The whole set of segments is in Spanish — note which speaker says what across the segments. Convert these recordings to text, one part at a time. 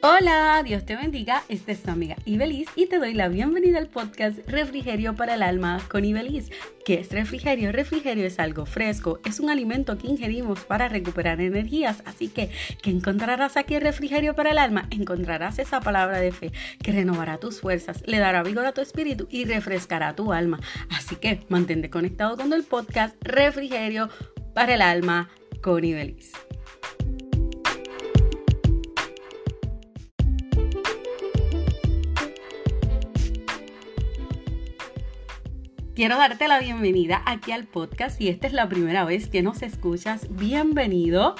Speaker 1: Hola, Dios te bendiga. Esta es tu amiga Ibeliz y te doy la bienvenida al podcast Refrigerio para el Alma con Ibeliz. ¿Qué es refrigerio? Refrigerio es algo fresco, es un alimento que ingerimos para recuperar energías. Así que, ¿qué encontrarás aquí en Refrigerio para el Alma? Encontrarás esa palabra de fe que renovará tus fuerzas, le dará vigor a tu espíritu y refrescará tu alma. Así que, mantente conectado con el podcast Refrigerio para el Alma con Ibeliz. Quiero darte la bienvenida aquí al podcast. Si esta es la primera vez que nos escuchas, bienvenido.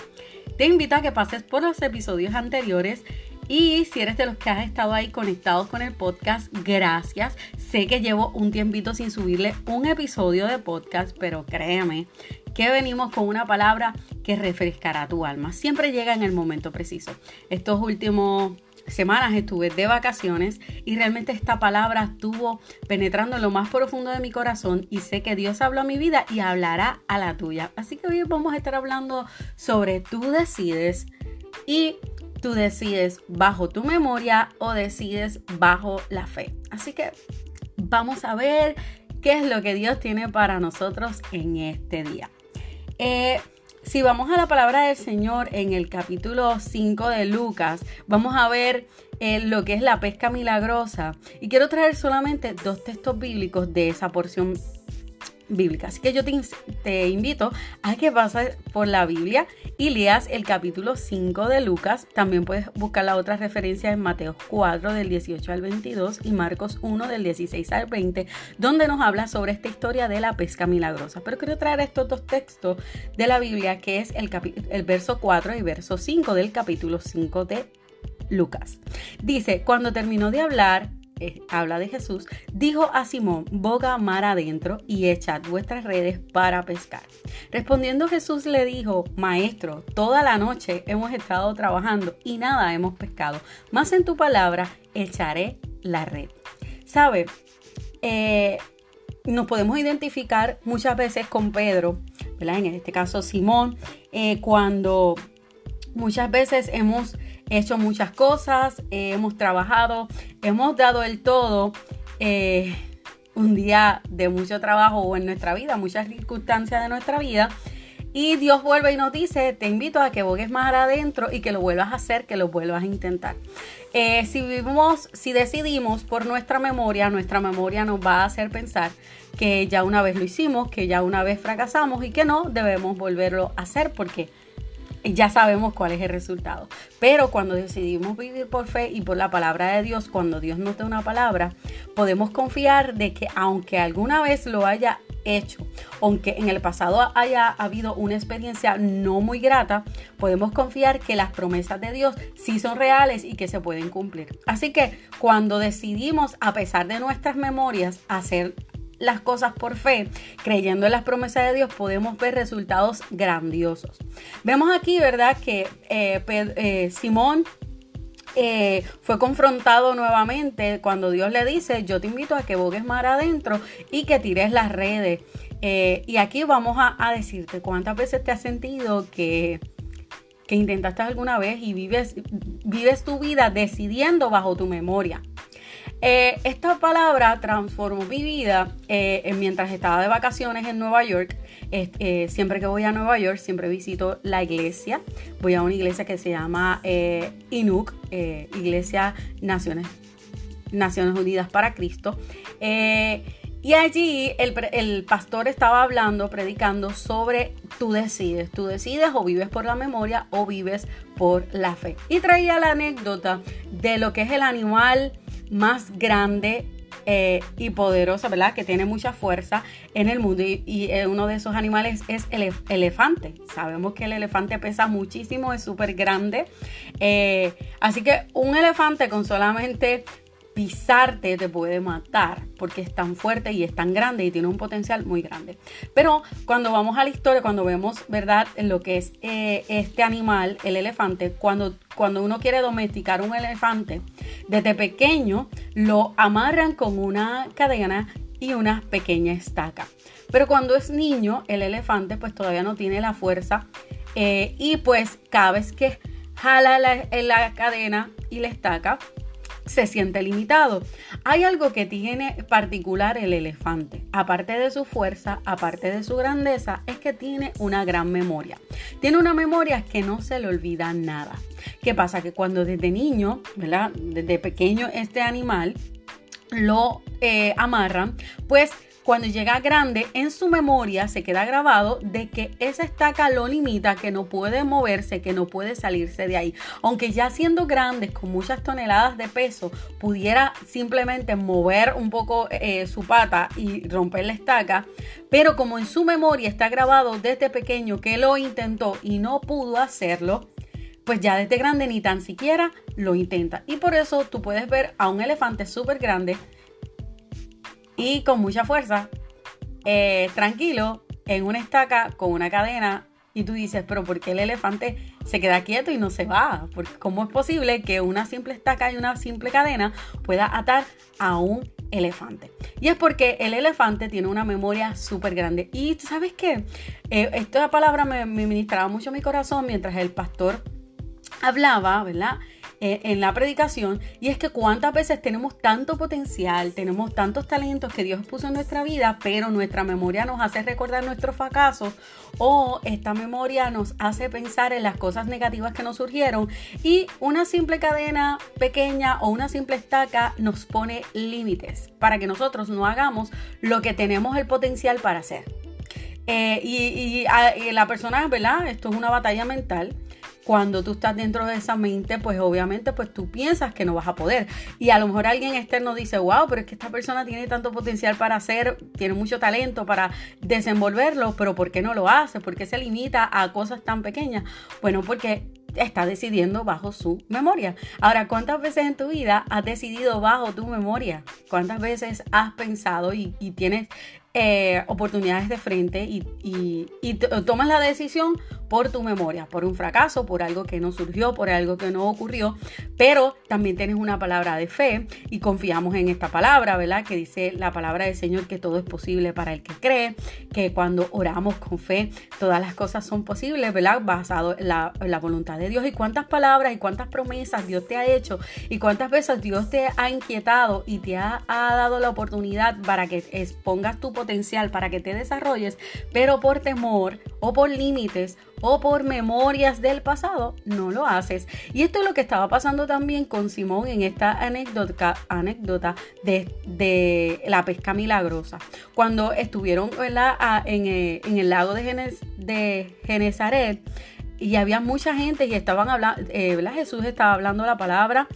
Speaker 1: Te invito a que pases por los episodios anteriores y si eres de los que has estado ahí conectados con el podcast, gracias. Sé que llevo un tiempito sin subirle un episodio de podcast, pero créeme que venimos con una palabra que refrescará tu alma. Siempre llega en el momento preciso. Estos últimos semanas estuve de vacaciones y realmente esta palabra estuvo penetrando en lo más profundo de mi corazón y sé que Dios habló a mi vida y hablará a la tuya. Así que hoy vamos a estar hablando sobre tú decides y tú decides bajo tu memoria o decides bajo la fe. Así que vamos a ver qué es lo que Dios tiene para nosotros en este día. Eh, si vamos a la palabra del Señor en el capítulo 5 de Lucas, vamos a ver eh, lo que es la pesca milagrosa. Y quiero traer solamente dos textos bíblicos de esa porción bíblica. Así que yo te, invito a que pases por la Biblia y leas el capítulo 5 de Lucas. También puedes buscar la otra referencia en Mateo 4 del 18 al 22 y Marcos 1 del 16 al 20, donde nos habla sobre esta historia de la pesca milagrosa. Pero quiero traer estos dos textos de la Biblia, que es el, el verso 4 y verso 5 del capítulo 5 de Lucas. Dice, cuando terminó de hablar, habla de Jesús, dijo a Simón, boga mar adentro y echad vuestras redes para pescar. Respondiendo Jesús le dijo, Maestro, toda la noche hemos estado trabajando y nada hemos pescado, mas en tu palabra echaré la red. ¿Sabe? Eh, nos podemos identificar muchas veces con Pedro. En este caso Simón, eh, cuando muchas veces hemos hecho muchas cosas, eh, hemos trabajado, hemos dado el todo. Eh, un día de mucho trabajo en nuestra vida, muchas circunstancias de nuestra vida. Y Dios vuelve y nos dice, te invito a que bogues más adentro y que lo vuelvas a hacer, que lo vuelvas a intentar. Eh, si vivimos, si decidimos por nuestra memoria, nuestra memoria nos va a hacer pensar que ya una vez lo hicimos, que ya una vez fracasamos y que no debemos volverlo a hacer porque ya sabemos cuál es el resultado. Pero cuando decidimos vivir por fe y por la palabra de Dios, cuando Dios nos da una palabra, podemos confiar de que aunque alguna vez lo haya hecho, aunque en el pasado haya habido una experiencia no muy grata, podemos confiar que las promesas de Dios sí son reales y que se pueden cumplir. Así que cuando decidimos, a pesar de nuestras memorias, hacer las cosas por fe, creyendo en las promesas de Dios, podemos ver resultados grandiosos. Vemos aquí, ¿verdad?, que eh, eh, Simón eh, fue confrontado nuevamente cuando Dios le dice, yo te invito a que bogues mar adentro y que tires las redes. y aquí vamos a, a, decirte cuántas veces te has sentido que, que intentaste alguna vez y vives, vives tu vida decidiendo bajo tu memoria. Eh, esta palabra transformó mi vida eh, mientras estaba de vacaciones en Nueva York. Eh, siempre que voy a Nueva York, siempre visito la iglesia. Voy a una iglesia que se llama Inuk, Iglesia Naciones, Naciones Unidas para Cristo. y allí el, el, pastor estaba hablando, predicando sobre tú decides. Tú decides o vives por la memoria o vives por la fe. Y traía la anécdota de lo que es el animal más grande eh, y poderosa, ¿verdad? Que tiene mucha fuerza en el mundo y, eh, uno de esos animales es el elefante. Sabemos que el elefante pesa muchísimo, es súper grande. Eh, así que un elefante con solamente pisarte te puede matar porque es tan fuerte y es tan grande y tiene un potencial muy grande. Pero cuando vamos a la historia, cuando vemos, ¿verdad?, lo que es eh, este animal, el elefante, cuando, cuando uno quiere domesticar un elefante, desde pequeño lo amarran con una cadena y una pequeña estaca. Pero cuando es niño, el elefante pues todavía no tiene la fuerza eh, y pues cada vez que jala la, la cadena y la estaca, se siente limitado. Hay algo que tiene particular el elefante, aparte de su fuerza, aparte de su grandeza, es que tiene una gran memoria. Tiene una memoria que no se le olvida nada. ¿Qué pasa? Que cuando desde niño, ¿verdad? Desde pequeño este animal lo eh, amarran, pues cuando llega grande, en su memoria se queda grabado de que esa estaca lo limita, que no puede moverse, que no puede salirse de ahí. Aunque ya siendo grandes, con muchas toneladas de peso, pudiera simplemente mover un poco eh, su pata y romper la estaca, pero como en su memoria está grabado desde pequeño que lo intentó y no pudo hacerlo, pues ya desde grande ni tan siquiera lo intenta. Y por eso tú puedes ver a un elefante súper grande y con mucha fuerza, eh, tranquilo, en una estaca con una cadena. Y tú dices, pero ¿por qué el elefante se queda quieto y no se va? Porque ¿Cómo es posible que una simple estaca y una simple cadena pueda atar a un elefante? Y es porque el elefante tiene una memoria súper grande. Y ¿sabes qué? Eh, esta palabra me, me ministraba mucho mi corazón mientras el pastor hablaba, ¿verdad? Eh, en la predicación y es que cuántas veces tenemos tanto potencial, tenemos tantos talentos que Dios puso en nuestra vida, pero nuestra memoria nos hace recordar nuestros fracasos o esta memoria nos hace pensar en las cosas negativas que nos surgieron y una simple cadena pequeña o una simple estaca nos pone límites para que nosotros no hagamos lo que tenemos el potencial para hacer. Eh, y, ah, y, la persona, ¿verdad? Esto es una batalla mental cuando tú estás dentro de esa mente, pues obviamente pues tú piensas que no vas a poder. Y a lo mejor alguien externo dice, wow, pero es que esta persona tiene tanto potencial para hacer, tiene mucho talento para desenvolverlo, pero ¿por qué no lo hace? ¿Por qué se limita a cosas tan pequeñas? Bueno, porque está decidiendo bajo su memoria. Ahora, ¿cuántas veces en tu vida has decidido bajo tu memoria? ¿Cuántas veces has pensado y, tienes eh, oportunidades de frente y, tomas la decisión por tu memoria, por un fracaso, por algo que no surgió, por algo que no ocurrió, pero también tienes una palabra de fe y confiamos en esta palabra, ¿verdad? Que dice la palabra del Señor que todo es posible para el que cree, que cuando oramos con fe, todas las cosas son posibles, ¿verdad? Basado en la, voluntad de Dios y cuántas palabras y cuántas promesas Dios te ha hecho y cuántas veces Dios te ha inquietado y te ha dado la oportunidad para que expongas tu potencial para que te desarrolles, pero por temor o por límites o por memorias del pasado no lo haces. Y esto es lo que estaba pasando también con Simón en esta anécdota, anécdota de, la pesca milagrosa. Cuando estuvieron En, eh, en, el lago de, Genes, de Genezaret y había mucha gente y estaban hablando, eh, Jesús estaba hablando la palabra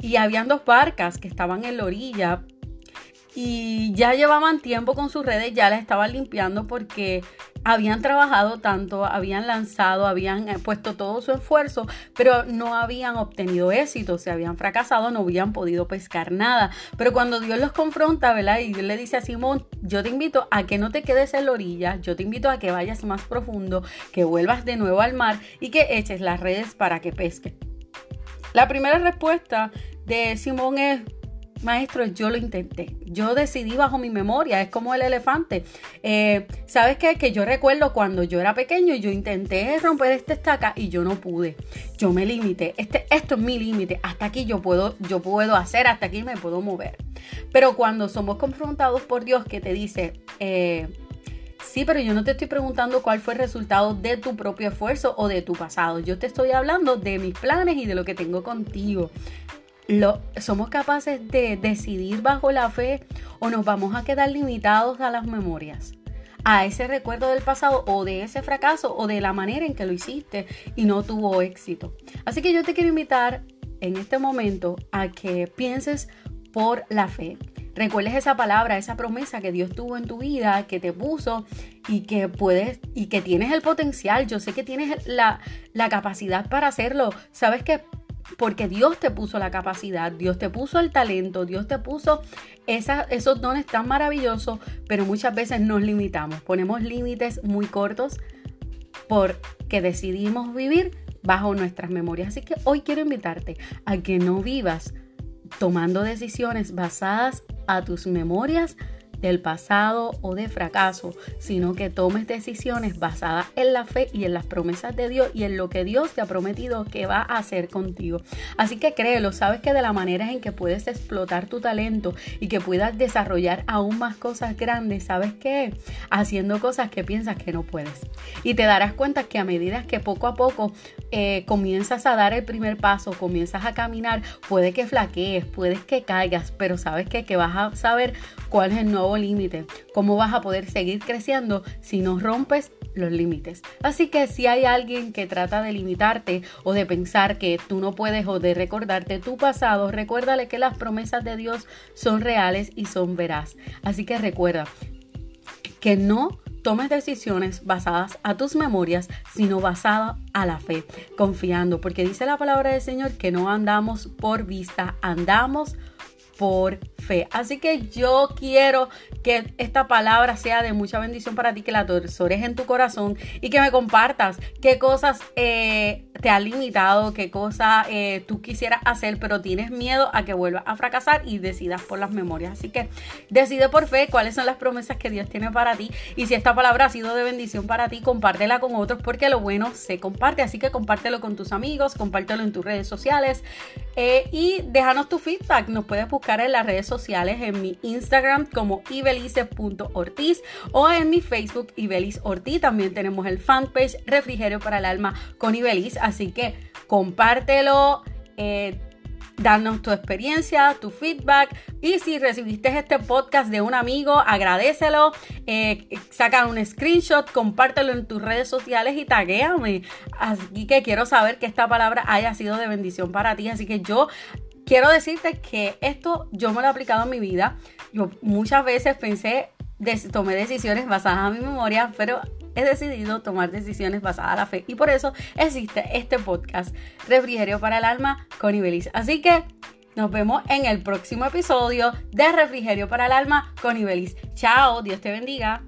Speaker 1: y habían dos barcas que estaban en la orilla y ya llevaban tiempo con sus redes, ya las estaban limpiando porque habían trabajado tanto, habían lanzado, habían eh, puesto todo su esfuerzo, pero no habían obtenido éxito, se habían fracasado, no habían podido pescar nada. Pero cuando Dios los confronta, ¿verdad? Y Dios le dice a Simón, yo te invito a que no te quedes en la orilla, yo te invito a que vayas más profundo, que vuelvas de nuevo al mar y que eches las redes para que pesque. La primera respuesta de Simón es, Maestro, yo lo intenté. Yo decidí bajo mi memoria. Es como el elefante. Eh, ¿Sabes qué? Que yo recuerdo cuando yo era pequeño y yo intenté romper esta estaca y yo no pude. Yo me limité. Este, esto es mi límite. Hasta aquí yo puedo, yo puedo hacer, hasta aquí me puedo mover. Pero cuando somos confrontados por Dios que te dice, eh, Sí, pero yo no te estoy preguntando cuál fue el resultado de tu propio esfuerzo o de tu pasado. Yo te estoy hablando de mis planes y de lo que tengo contigo somos capaces de decidir bajo la fe o nos vamos a quedar limitados a las memorias, a ese recuerdo del pasado o de ese fracaso o de la manera en que lo hiciste y no tuvo éxito. Así que yo te quiero invitar en este momento a que pienses por la fe. Recuerdes esa palabra, esa promesa que Dios tuvo en tu vida, que te puso y que puedes y que tienes el potencial. Yo sé que tienes la, la capacidad para hacerlo. Sabes que porque Dios te puso la capacidad, Dios te puso el talento, Dios te puso esos dones tan maravillosos, pero muchas veces nos limitamos, ponemos límites muy cortos porque decidimos vivir bajo nuestras memorias. Así que hoy quiero invitarte a que no vivas tomando decisiones basadas a tus memorias del pasado o de fracaso, sino que tomes decisiones basadas en la fe y en las promesas de Dios y en lo que Dios te ha prometido que va a hacer contigo. Así que créelo, sabes que de la manera en que puedes explotar tu talento y que puedas desarrollar aún más cosas grandes, ¿sabes qué? Haciendo cosas que piensas que no puedes. Y te darás cuenta que a medida que poco a poco eh, comienzas a dar el primer paso, comienzas a caminar, puede que flaquees, puedes que caigas, pero sabes que, que vas a saber cuál es el nuevo límite, cómo vas a poder seguir creciendo si no rompes los límites. Así que si hay alguien que trata de limitarte o de pensar que tú no puedes o de recordarte tu pasado, recuérdale que las promesas de Dios son reales y son veraz. Así que recuerda que no tomes decisiones basadas a tus memorias, sino basadas a la fe, confiando, porque dice la palabra del Señor que no andamos por vista, andamos por fe. Así que yo quiero que esta palabra sea de mucha bendición para ti, que la atesores en tu corazón y que me compartas qué cosas eh, te ha limitado, qué cosas eh, tú quisieras hacer, pero tienes miedo a que vuelvas a fracasar y decidas por las memorias. Así que decide por fe cuáles son las promesas que Dios tiene para ti y si esta palabra ha sido de bendición para ti, compártela con otros porque lo bueno se comparte. Así que compártelo con tus amigos, compártelo en tus redes sociales eh, y déjanos tu feedback. Nos puedes buscar en las redes sociales en mi Instagram como ibelice.ortiz o en mi Facebook Ibeliz Ortiz. También tenemos el fanpage Refrigerio para el Alma con Ibeliz. Así que compártelo. Eh, danos tu experiencia, tu feedback y si recibiste este podcast de un amigo, agradecelo, eh, saca un screenshot, compártelo en tus redes sociales y taguéame. Así que quiero saber que esta palabra haya sido de bendición para ti. Así que yo quiero decirte que esto yo me lo he aplicado en mi vida. Yo muchas veces pensé, tomé decisiones basadas en mi memoria, pero he decidido tomar decisiones basadas en la fe y por eso existe este podcast Refrigerio para el Alma con Ibelis. Así que nos vemos en el próximo episodio de Refrigerio para el Alma con Ibelis. Chao, Dios te bendiga.